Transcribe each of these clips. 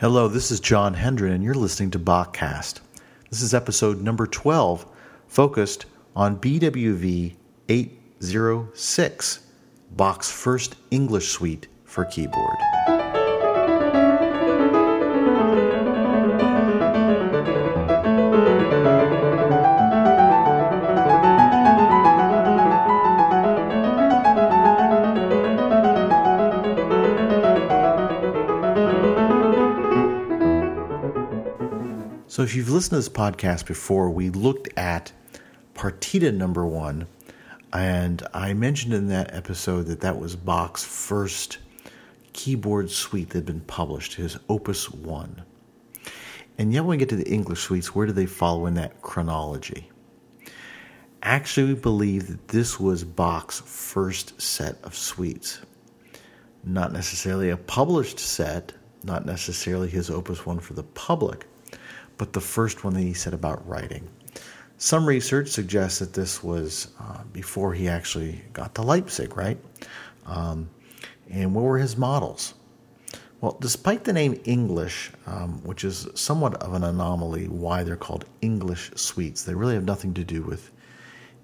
Hello, this is John Hendren, and you're listening to Bachcast. This is episode number 12, focused on BWV 806, Bach's first English suite for keyboard. Listened to this podcast before, we looked at Partita number one, and I mentioned in that episode that that was Bach's first keyboard suite that had been published, his Opus 1. And yet, when we get to the English suites, where do they follow in that chronology? Actually, we believe that this was Bach's first set of suites. Not necessarily a published set, not necessarily his Opus 1 for the public but the first one that he said about writing. Some research suggests that this was uh, before he actually got to Leipzig, right? Um, and what were his models? Well, despite the name English, um, which is somewhat of an anomaly, why they're called English suites, they really have nothing to do with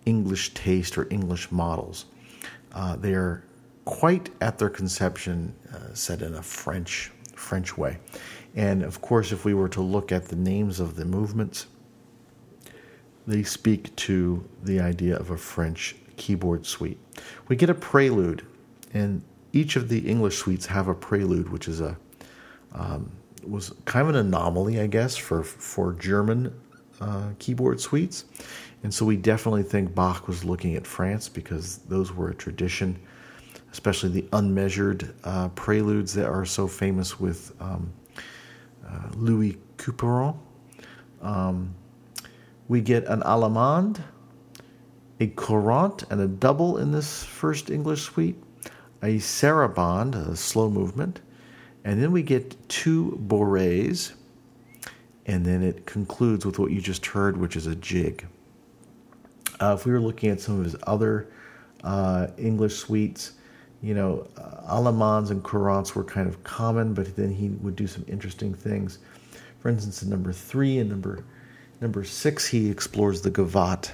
English taste or English models. Uh, they are quite at their conception uh, set in a French French way. And of course, if we were to look at the names of the movements, they speak to the idea of a French keyboard suite. We get a prelude, and each of the English suites have a prelude, which is a um, was kind of an anomaly, I guess, for for German uh, keyboard suites. And so we definitely think Bach was looking at France because those were a tradition, especially the unmeasured uh, preludes that are so famous with um, uh, Louis Couperin. Um, we get an allemande, a courante, and a double in this first English suite, a sarabande, a slow movement, and then we get two bourrées, and then it concludes with what you just heard, which is a jig. Uh, if we were looking at some of his other uh, English suites, you know, uh, Allemandes and courantes were kind of common, but then he would do some interesting things. For instance, in number three and number number six, he explores the gavotte,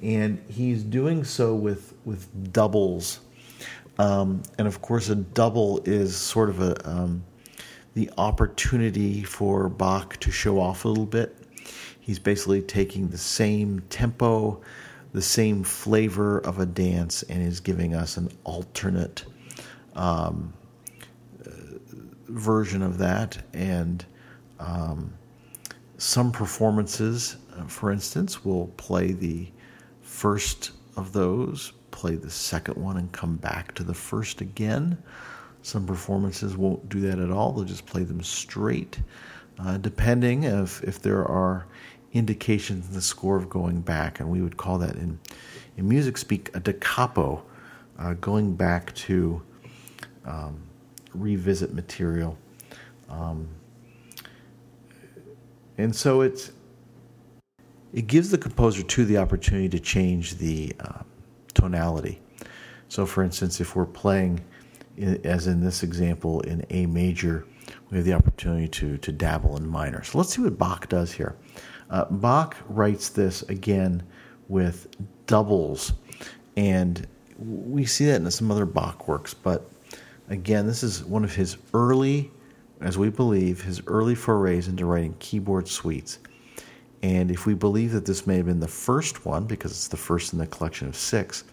and he's doing so with with doubles. Um, and of course, a double is sort of a um, the opportunity for Bach to show off a little bit. He's basically taking the same tempo, the same flavor of a dance and is giving us an alternate um, version of that. And um, some performances, uh, for instance, will play the first of those, play the second one, and come back to the first again. Some performances won't do that at all, they'll just play them straight, uh, depending if, if there are indications in the score of going back, and we would call that in in music speak a da capo, uh, going back to um, revisit material. Um, and so it's it gives the composer too the opportunity to change the uh, tonality. So, for instance, if we're playing, in, as in this example, in A major, we have the opportunity to to dabble in minor. So let's see what Bach does here. Uh, Bach writes this again with doubles, and we see that in some other Bach works. But again, this is one of his early, as we believe, his early forays into writing keyboard suites. And if we believe that this may have been the first one, because it's the first in the collection of six,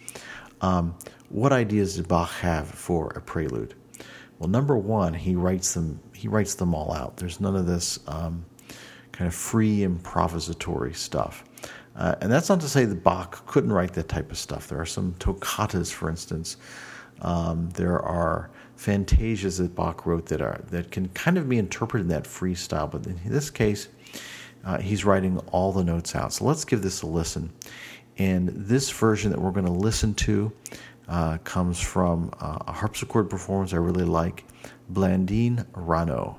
um, what ideas did Bach have for a prelude? Well, number one, he writes them. He writes them all out. There's none of this. Um, kind of free improvisatory stuff. Uh, and that's not to say that Bach couldn't write that type of stuff. There are some toccatas, for instance. Um, there are fantasias that Bach wrote that are that can kind of be interpreted in that free style. But in this case, uh, he's writing all the notes out. So let's give this a listen. And this version that we're going to listen to uh, comes from uh, a harpsichord performance I really like, Blandine Rannou.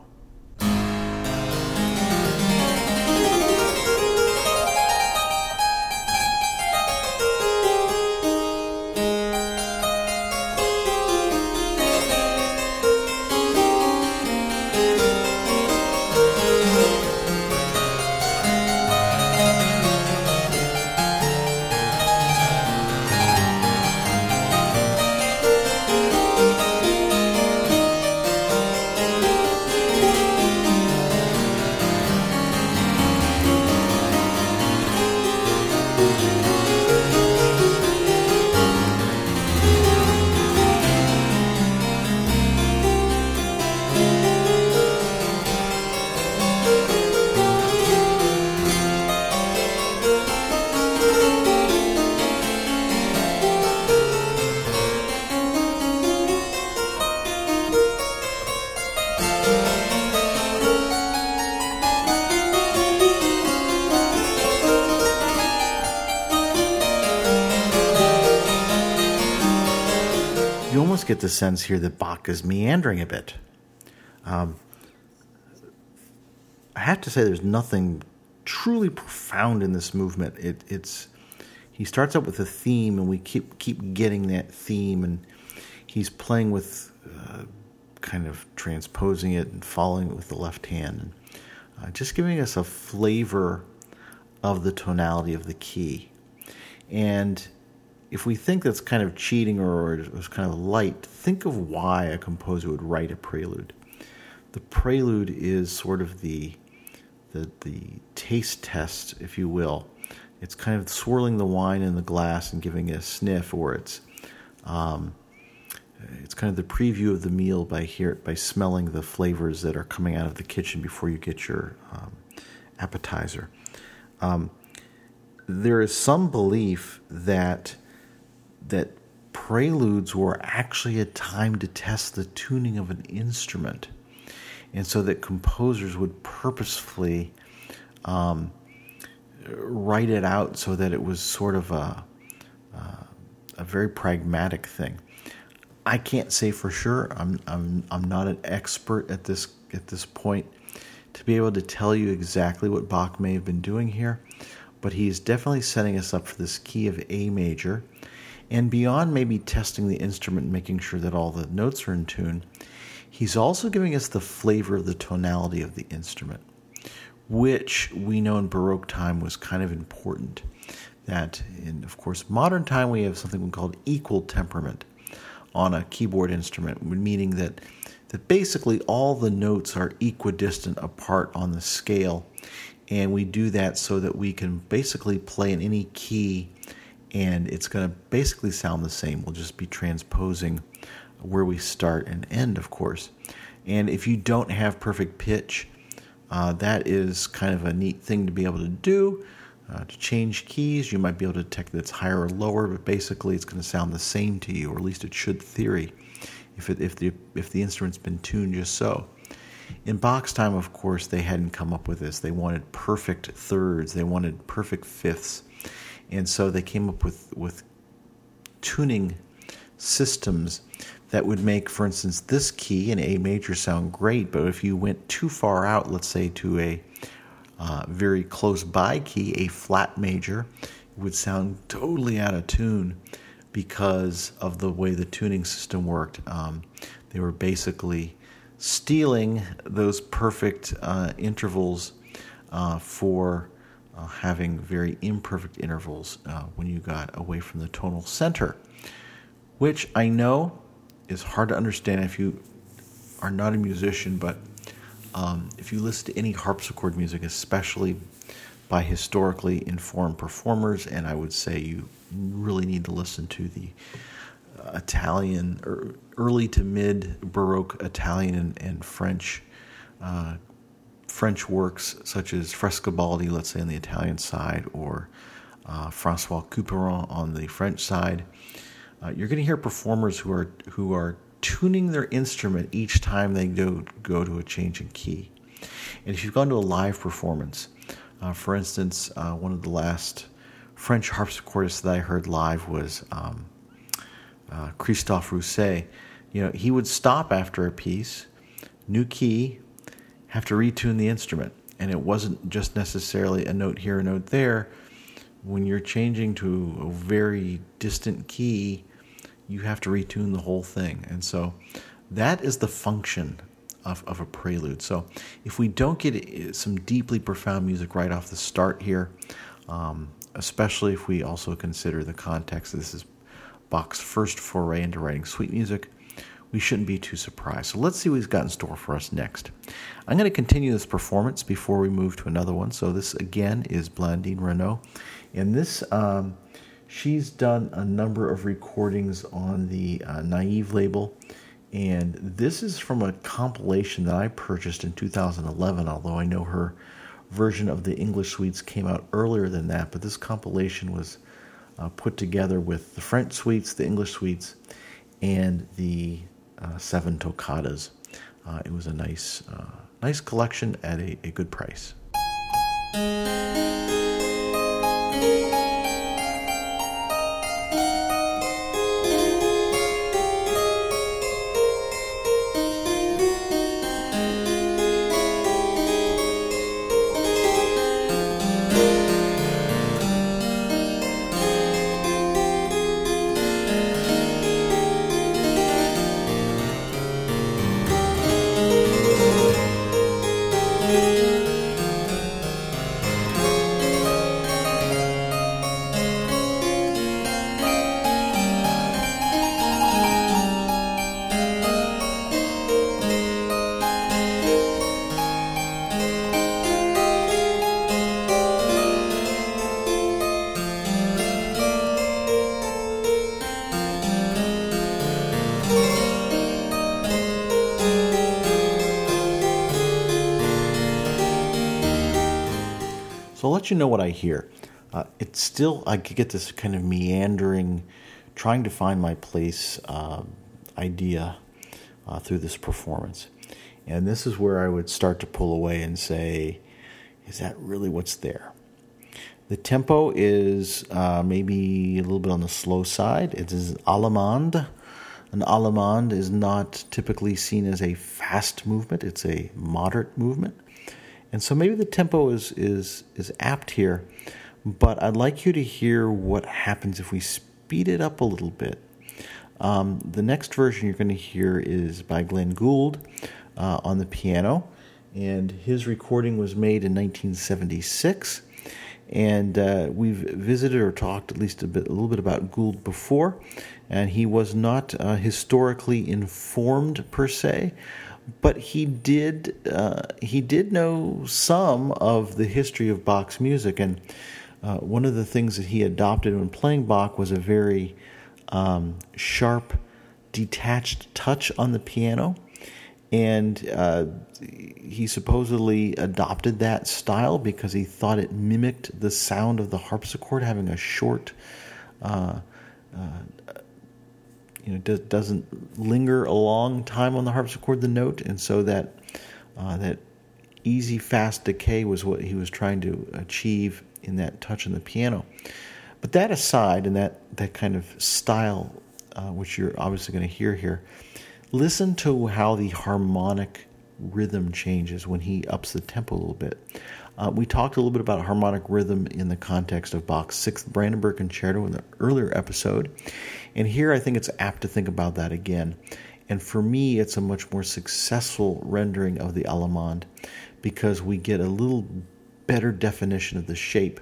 Get the sense here that Bach is meandering a bit. Um, I have to say, there's nothing truly profound in this movement. It, it's he starts up with a theme, and we keep keep getting that theme, and he's playing with uh, kind of transposing it and following it with the left hand, and uh, just giving us a flavor of the tonality of the key. And if we think that's kind of cheating or it was kind of light, think of why a composer would write a prelude. The prelude is sort of the the the taste test, if you will. It's kind of swirling the wine in the glass and giving it a sniff, or it's um, it's kind of the preview of the meal by here by smelling the flavors that are coming out of the kitchen before you get your um, appetizer. Um, there is some belief that that preludes were actually a time to test the tuning of an instrument, and so that composers would purposefully um, write it out so that it was sort of a uh, a very pragmatic thing. I can't say for sure. I'm I'm I'm not an expert at this at this point to be able to tell you exactly what Bach may have been doing here, but he's definitely setting us up for this key of A major. And beyond maybe testing the instrument, making sure that all the notes are in tune, he's also giving us the flavor of the tonality of the instrument, which we know in Baroque time was kind of important. That in, of course, modern time we have something called equal temperament on a keyboard instrument, meaning that that basically all the notes are equidistant apart on the scale, and we do that so that we can basically play in any key, and it's going to basically sound the same. We'll just be transposing where we start and end, of course. And if you don't have perfect pitch, uh, that is kind of a neat thing to be able to do. Uh, to change keys, you might be able to detect that it's higher or lower, but basically it's going to sound the same to you, or at least it should theory, if, it, if, the, if the instrument's been tuned just so. In Bach's time, of course, they hadn't come up with this. They wanted perfect thirds, they wanted perfect fifths. And so they came up with, with tuning systems that would make, for instance, this key in A major sound great, but if you went too far out, let's say to a uh, very close by key, a flat major, it would sound totally out of tune because of the way the tuning system worked. Um, they were basically stealing those perfect uh, intervals uh, for uh, having very imperfect intervals uh, when you got away from the tonal center, which I know is hard to understand if you are not a musician, but um, if you listen to any harpsichord music, especially by historically informed performers, and I would say you really need to listen to the uh, Italian er, early to mid Baroque Italian and, and French uh, French works such as Frescobaldi, let's say on the Italian side, or uh, Francois Couperin on the French side. Uh, you're going to hear performers who are who are tuning their instrument each time they go, go to a change in key. And if you've gone to a live performance, uh, for instance, uh, one of the last French harpsichordists that I heard live was um, uh, Christophe Rousset. You know, he would stop after a piece, new key, have to retune the instrument. And it wasn't just necessarily a note here, a note there. When you're changing to a very distant key, you have to retune the whole thing. And so that is the function of, of a prelude. So if we don't get some deeply profound music right off the start here, um, especially if we also consider the context, this is Bach's first foray into writing suite music, we shouldn't be too surprised. So let's see what he's got in store for us next. I'm going to continue this performance before we move to another one. So this again is Blandine Rannou. And this um, she's done a number of recordings on the uh, Naive label. And this is from a compilation that I purchased in 2011, although I know her version of the English suites came out earlier than that. But this compilation was uh, put together with the French suites, the English suites, and the seven toccatas. Uh, it was a nice, uh, nice collection at a, a good price. Let you know what I hear. Uh, it's still, I get this kind of meandering, trying to find my place uh, idea uh, through this performance. And this is where I would start to pull away and say, is that really what's there? The tempo is uh, maybe a little bit on the slow side. It is allemande. An allemande is not typically seen as a fast movement, it's a moderate movement. And so maybe the tempo is, is, is apt here, but I'd like you to hear what happens if we speed it up a little bit. Um, the next version you're going to hear is by Glenn Gould uh, on the piano, and his recording was made in 1976. And uh, we've visited or talked at least a bit, a little bit about Gould before, and he was not uh, historically informed per se, but he did uh, he did know some of the history of Bach's music, and uh, one of the things that he adopted when playing Bach was a very um, sharp, detached touch on the piano, and uh, he supposedly adopted that style because he thought it mimicked the sound of the harpsichord, having a short. You know, does, doesn't linger a long time on the harpsichord, the note, and so that uh, that easy, fast decay was what he was trying to achieve in that touch on the piano. But that aside, and that that kind of style, uh, which you're obviously going to hear here, listen to how the harmonic rhythm changes when he ups the tempo a little bit. Uh, we talked a little bit about harmonic rhythm in the context of Bach's Sixth Brandenburg Concerto in the earlier episode, and here I think it's apt to think about that again. And for me, it's a much more successful rendering of the Allemande because we get a little better definition of the shape.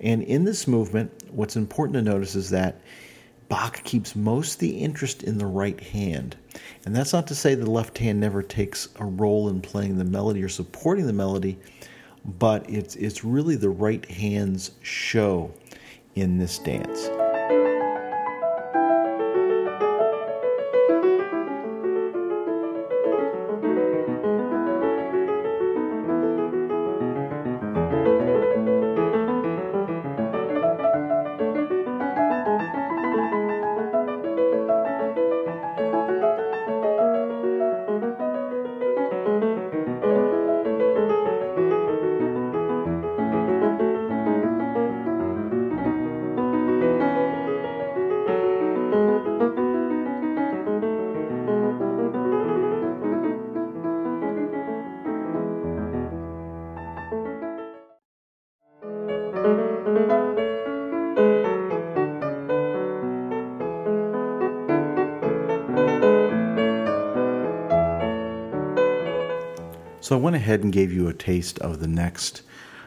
And in this movement, what's important to notice is that Bach keeps most the interest in the right hand. And that's not to say the left hand never takes a role in playing the melody or supporting the melody, but it's, it's really the right hand's show in this dance. So I went ahead and gave you a taste of the next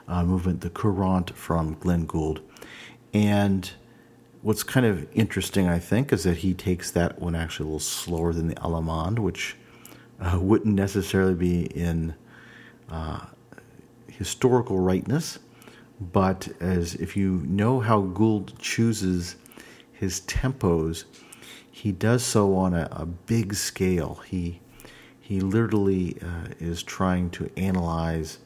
uh, movement, the Courante from Glenn Gould. And what's kind of interesting, I think, is that he takes that one actually a little slower than the Allemande, which uh, wouldn't necessarily be in uh, historical rightness. But as if you know how Gould chooses his tempos, he does so on a, a big scale. He he literally uh, is trying to analyze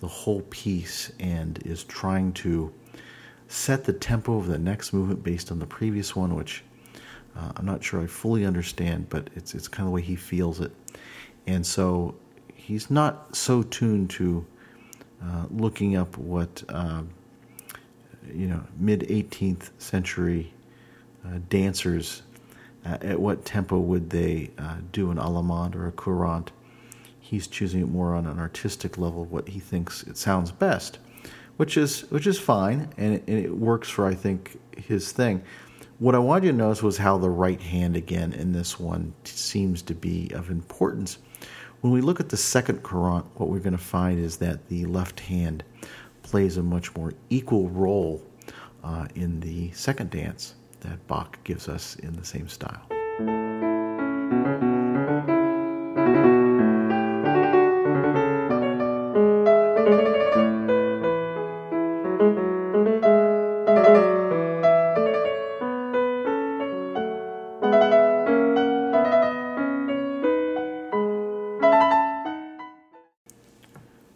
the whole piece and is trying to set the tempo of the next movement based on the previous one, which uh, I'm not sure I fully understand, but it's it's kind of the way he feels it, and so he's not so tuned to uh, looking up what uh, you know mid 18th century uh, dancers uh, at what tempo would they uh, do an allemande or a courante. He's choosing it more on an artistic level, what he thinks it sounds best, which is which is fine, and it, and it works for I think his thing. What I wanted you to notice was how the right hand again in this one seems to be of importance. When we look at the second courante, what we're going to find is that the left hand plays a much more equal role uh, in the second dance that Bach gives us in the same style.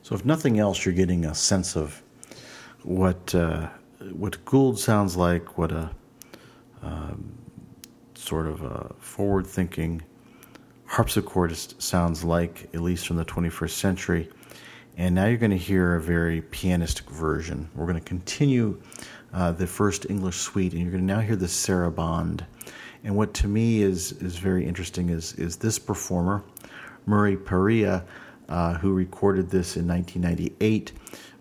So, if nothing else, you're getting a sense of what uh, what Gould sounds like, what a um, sort of a forward-thinking harpsichordist sounds like, at least from the 21st century. And now you're going to hear a very pianistic version. We're going to continue uh, the first English suite, and you're going to now hear the sarabande. And what to me is is very interesting is is this performer, Murray Perahia, uh, who recorded this in 1998,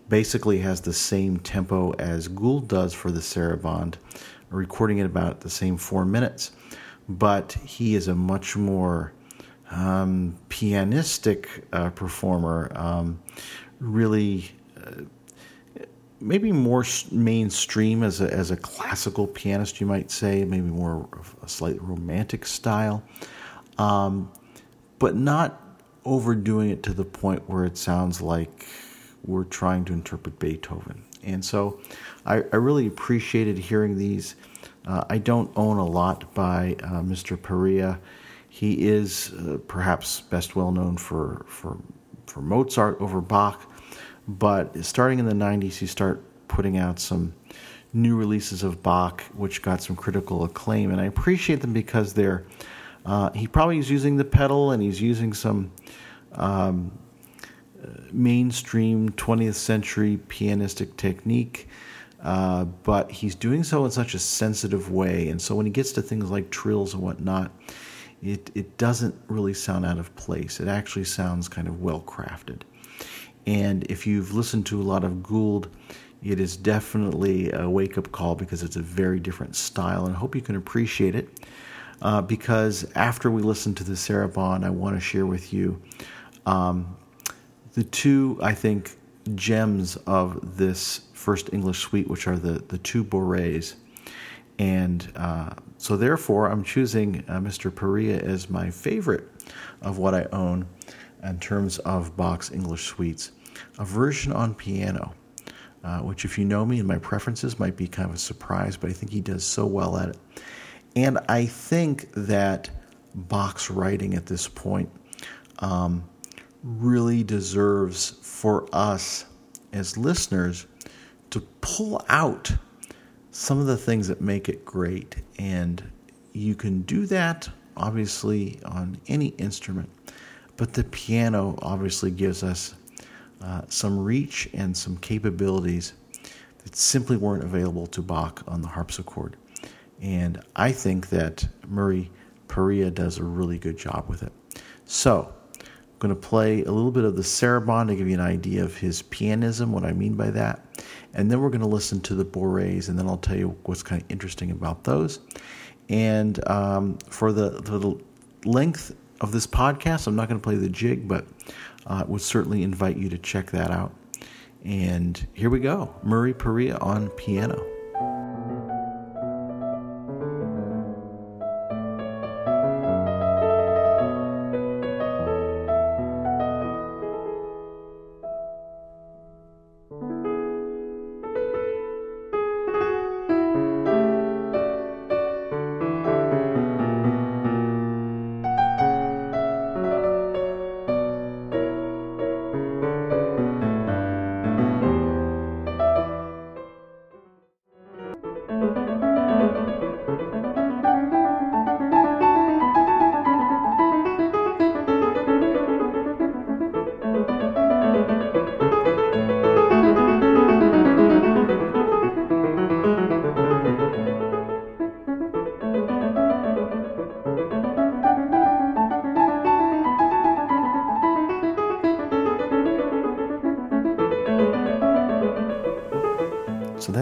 basically has the same tempo as Gould does for the sarabande, recording it about the same four minutes. But he is a much more um, pianistic uh, performer, um, really. Uh, maybe more mainstream as a, as a classical pianist, you might say, maybe more of a slightly romantic style, um, but not overdoing it to the point where it sounds like we're trying to interpret Beethoven. And so I, I really appreciated hearing these. Uh, I don't own a lot by uh, Mr. Perahia. He is uh, perhaps best well known for, for, for Mozart over Bach but starting in the 90s, he started putting out some new releases of Bach, which got some critical acclaim. And I appreciate them because they're, uh, he probably is using the pedal and he's using some um, mainstream 20th century pianistic technique. Uh, but he's doing so in such a sensitive way. And so when he gets to things like trills and whatnot, it, it doesn't really sound out of place. It actually sounds kind of well crafted. And if you've listened to a lot of Gould, it is definitely a wake up call because it's a very different style. And I hope you can appreciate it. Uh, because after we listen to the Sarabande, I want to share with you um, the two, I think, gems of this first English suite, which are the, the two Bourrées. And uh, so, therefore, I'm choosing uh, Mr. Perahia as my favorite of what I own in terms of Bach's English suites. A version on piano, uh, which, if you know me and my preferences, might be kind of a surprise, but I think he does so well at it. And I think that Bach's writing at this point um, really deserves for us as listeners to pull out some of the things that make it great. And you can do that, obviously, on any instrument. But the piano obviously gives us uh, some reach and some capabilities that simply weren't available to Bach on the harpsichord. And I think that Murray Perahia does a really good job with it. So, going to play a little bit of the Sarabande to give you an idea of his pianism, what I mean by that. And then we're going to listen to the Bourrées, and then I'll tell you what's kind of interesting about those. And um, for the, the length of this podcast. I'm not going to play the jig, but uh, would certainly invite you to check that out. And here we go Murray Perahia on piano.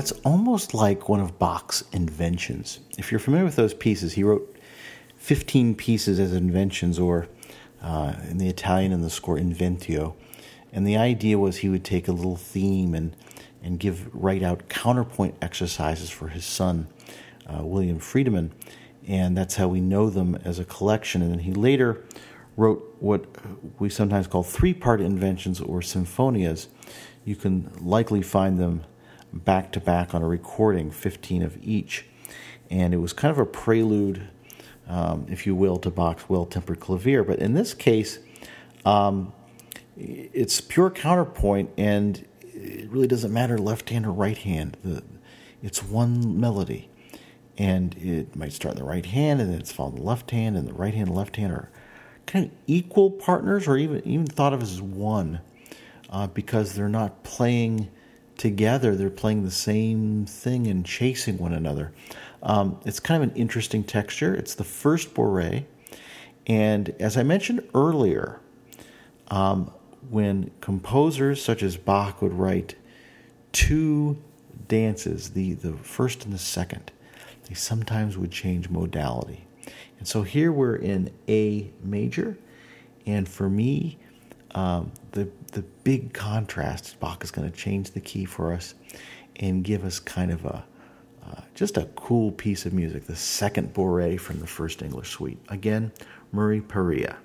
That's almost like one of Bach's inventions. If you're familiar with those pieces, he wrote 15 pieces as inventions, or uh, in the Italian in the score, inventio. And the idea was he would take a little theme and, and give write out counterpoint exercises for his son, uh, William Friedemann. And that's how we know them as a collection. And then he later wrote what we sometimes call three part inventions or sinfonias. You can likely find them back to back on a recording, 15 of each. And it was kind of a prelude, um, if you will, to Bach's well tempered clavier. But in this case, um, it's pure counterpoint, and it really doesn't matter left hand or right hand. The, it's one melody, and it might start in the right hand, and then it's followed in the left hand, and the right hand and left hand are kind of equal partners, or even even thought of as one, uh, because they're not playing together; they're playing the same thing and chasing one another. Um, it's kind of an interesting texture. It's the first Bourrée, and as I mentioned earlier, um, when composers such as Bach would write two dances, the, the first and the second, they sometimes would change modality. And so here we're in A major, and for me, um, the the big contrast, Bach is going to change the key for us and give us kind of a uh, just a cool piece of music, the second Bourrée from the first English suite. Again, Murray Perahia.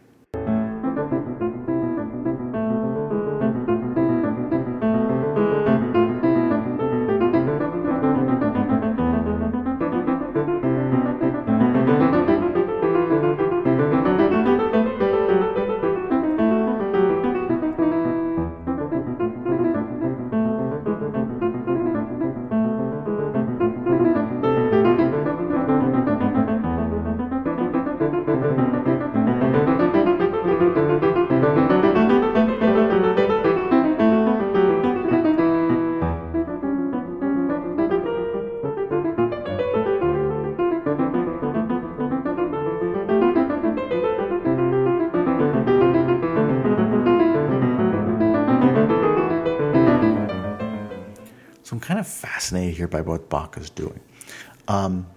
Fascinated here by what Bach is doing. Um,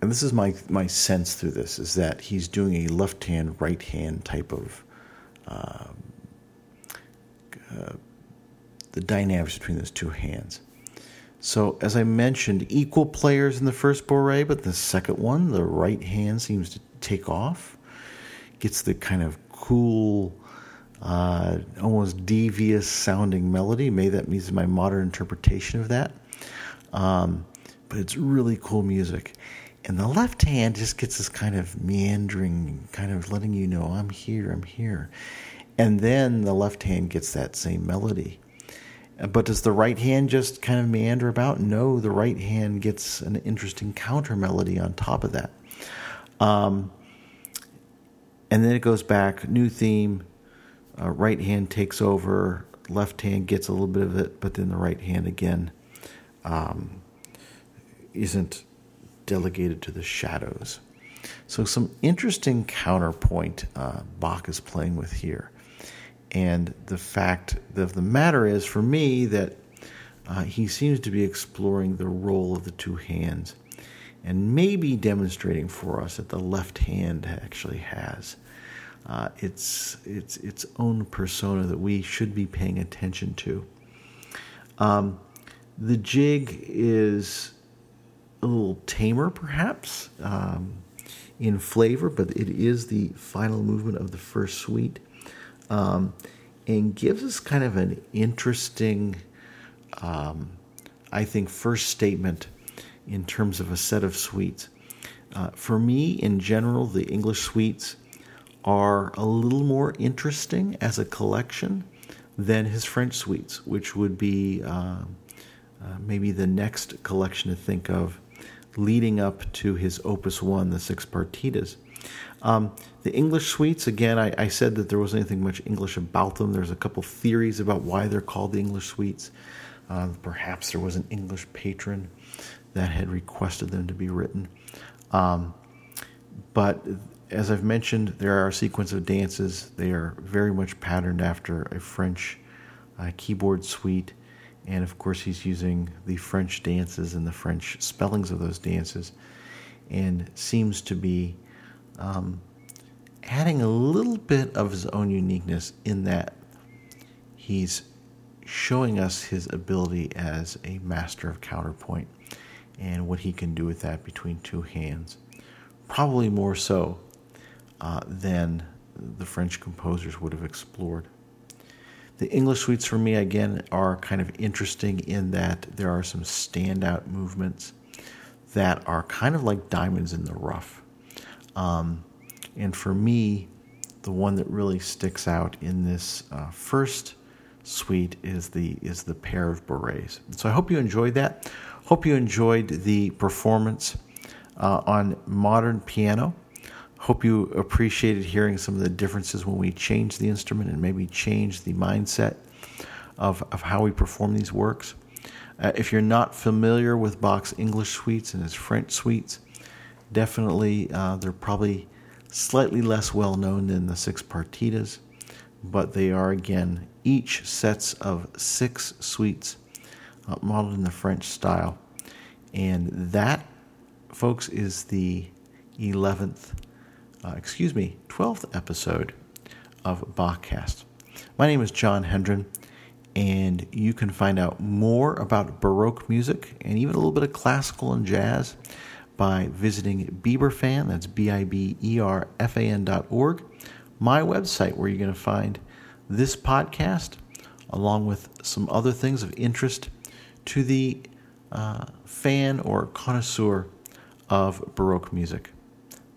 and this is my my sense through this is that he's doing a left hand right hand type of uh, uh, the dynamics between those two hands. So as I mentioned, equal players in the first Bourrée, but the second one, the right hand seems to take off, gets the kind of cool uh, almost devious sounding melody. Maybe that means my modern interpretation of that. Um, but it's really cool music. And the left hand just gets this kind of meandering, kind of letting you know, I'm here, I'm here. And then the left hand gets that same melody. But does the right hand just kind of meander about? No, the right hand gets an interesting counter melody on top of that. Um, and then it goes back, new theme, uh, right hand takes over, left hand gets a little bit of it, but then the right hand again um, isn't delegated to the shadows. So, some interesting counterpoint uh, Bach is playing with here. And the fact of the matter is, for me, that uh, he seems to be exploring the role of the two hands and maybe demonstrating for us that the left hand actually has uh, its its its own persona that we should be paying attention to. Um, the jig is a little tamer, perhaps, um, in flavor, but it is the final movement of the first suite, um, and gives us kind of an interesting, um, I think, first statement in terms of a set of suites. Uh, for me, in general, the English suites are a little more interesting as a collection than his French suites, which would be uh, uh, maybe the next collection to think of leading up to his Opus 1, the six partitas. Um, the English suites, again, I, I, said that there wasn't anything much English about them. There's a couple theories about why they're called the English suites. Uh, perhaps there was an English patron that had requested them to be written. Um, but as I've mentioned, there are a sequence of dances. They are very much patterned after a French uh, keyboard suite. And of course, he's using the French dances and the French spellings of those dances, and seems to be um, adding a little bit of his own uniqueness in that he's showing us his ability as a master of counterpoint and what he can do with that between two hands. Probably more so uh, than the French composers would have explored. The English suites for me, again, are kind of interesting in that there are some standout movements that are kind of like diamonds in the rough. Um, and for me, the one that really sticks out in this uh, first suite is the is the pair of bourrées. So I hope you enjoyed that. Hope you enjoyed the performance uh, on modern piano. Hope you appreciated hearing some of the differences when we change the instrument and maybe change the mindset of, of how we perform these works. Uh, if you're not familiar with Bach's English suites and his French suites, definitely uh, they're probably slightly less well known than the six partitas, but they are again each sets of six suites uh, modeled in the French style. And that, folks, is the 11th, uh, excuse me, 12th episode of Bachcast. My name is John Hendren and you can find out more about Baroque music and even a little bit of classical and jazz by visiting Biberfan, that's B I B E R F A N dot org, my website where you're going to find this podcast along with some other things of interest to the uh, fan or connoisseur of Baroque music.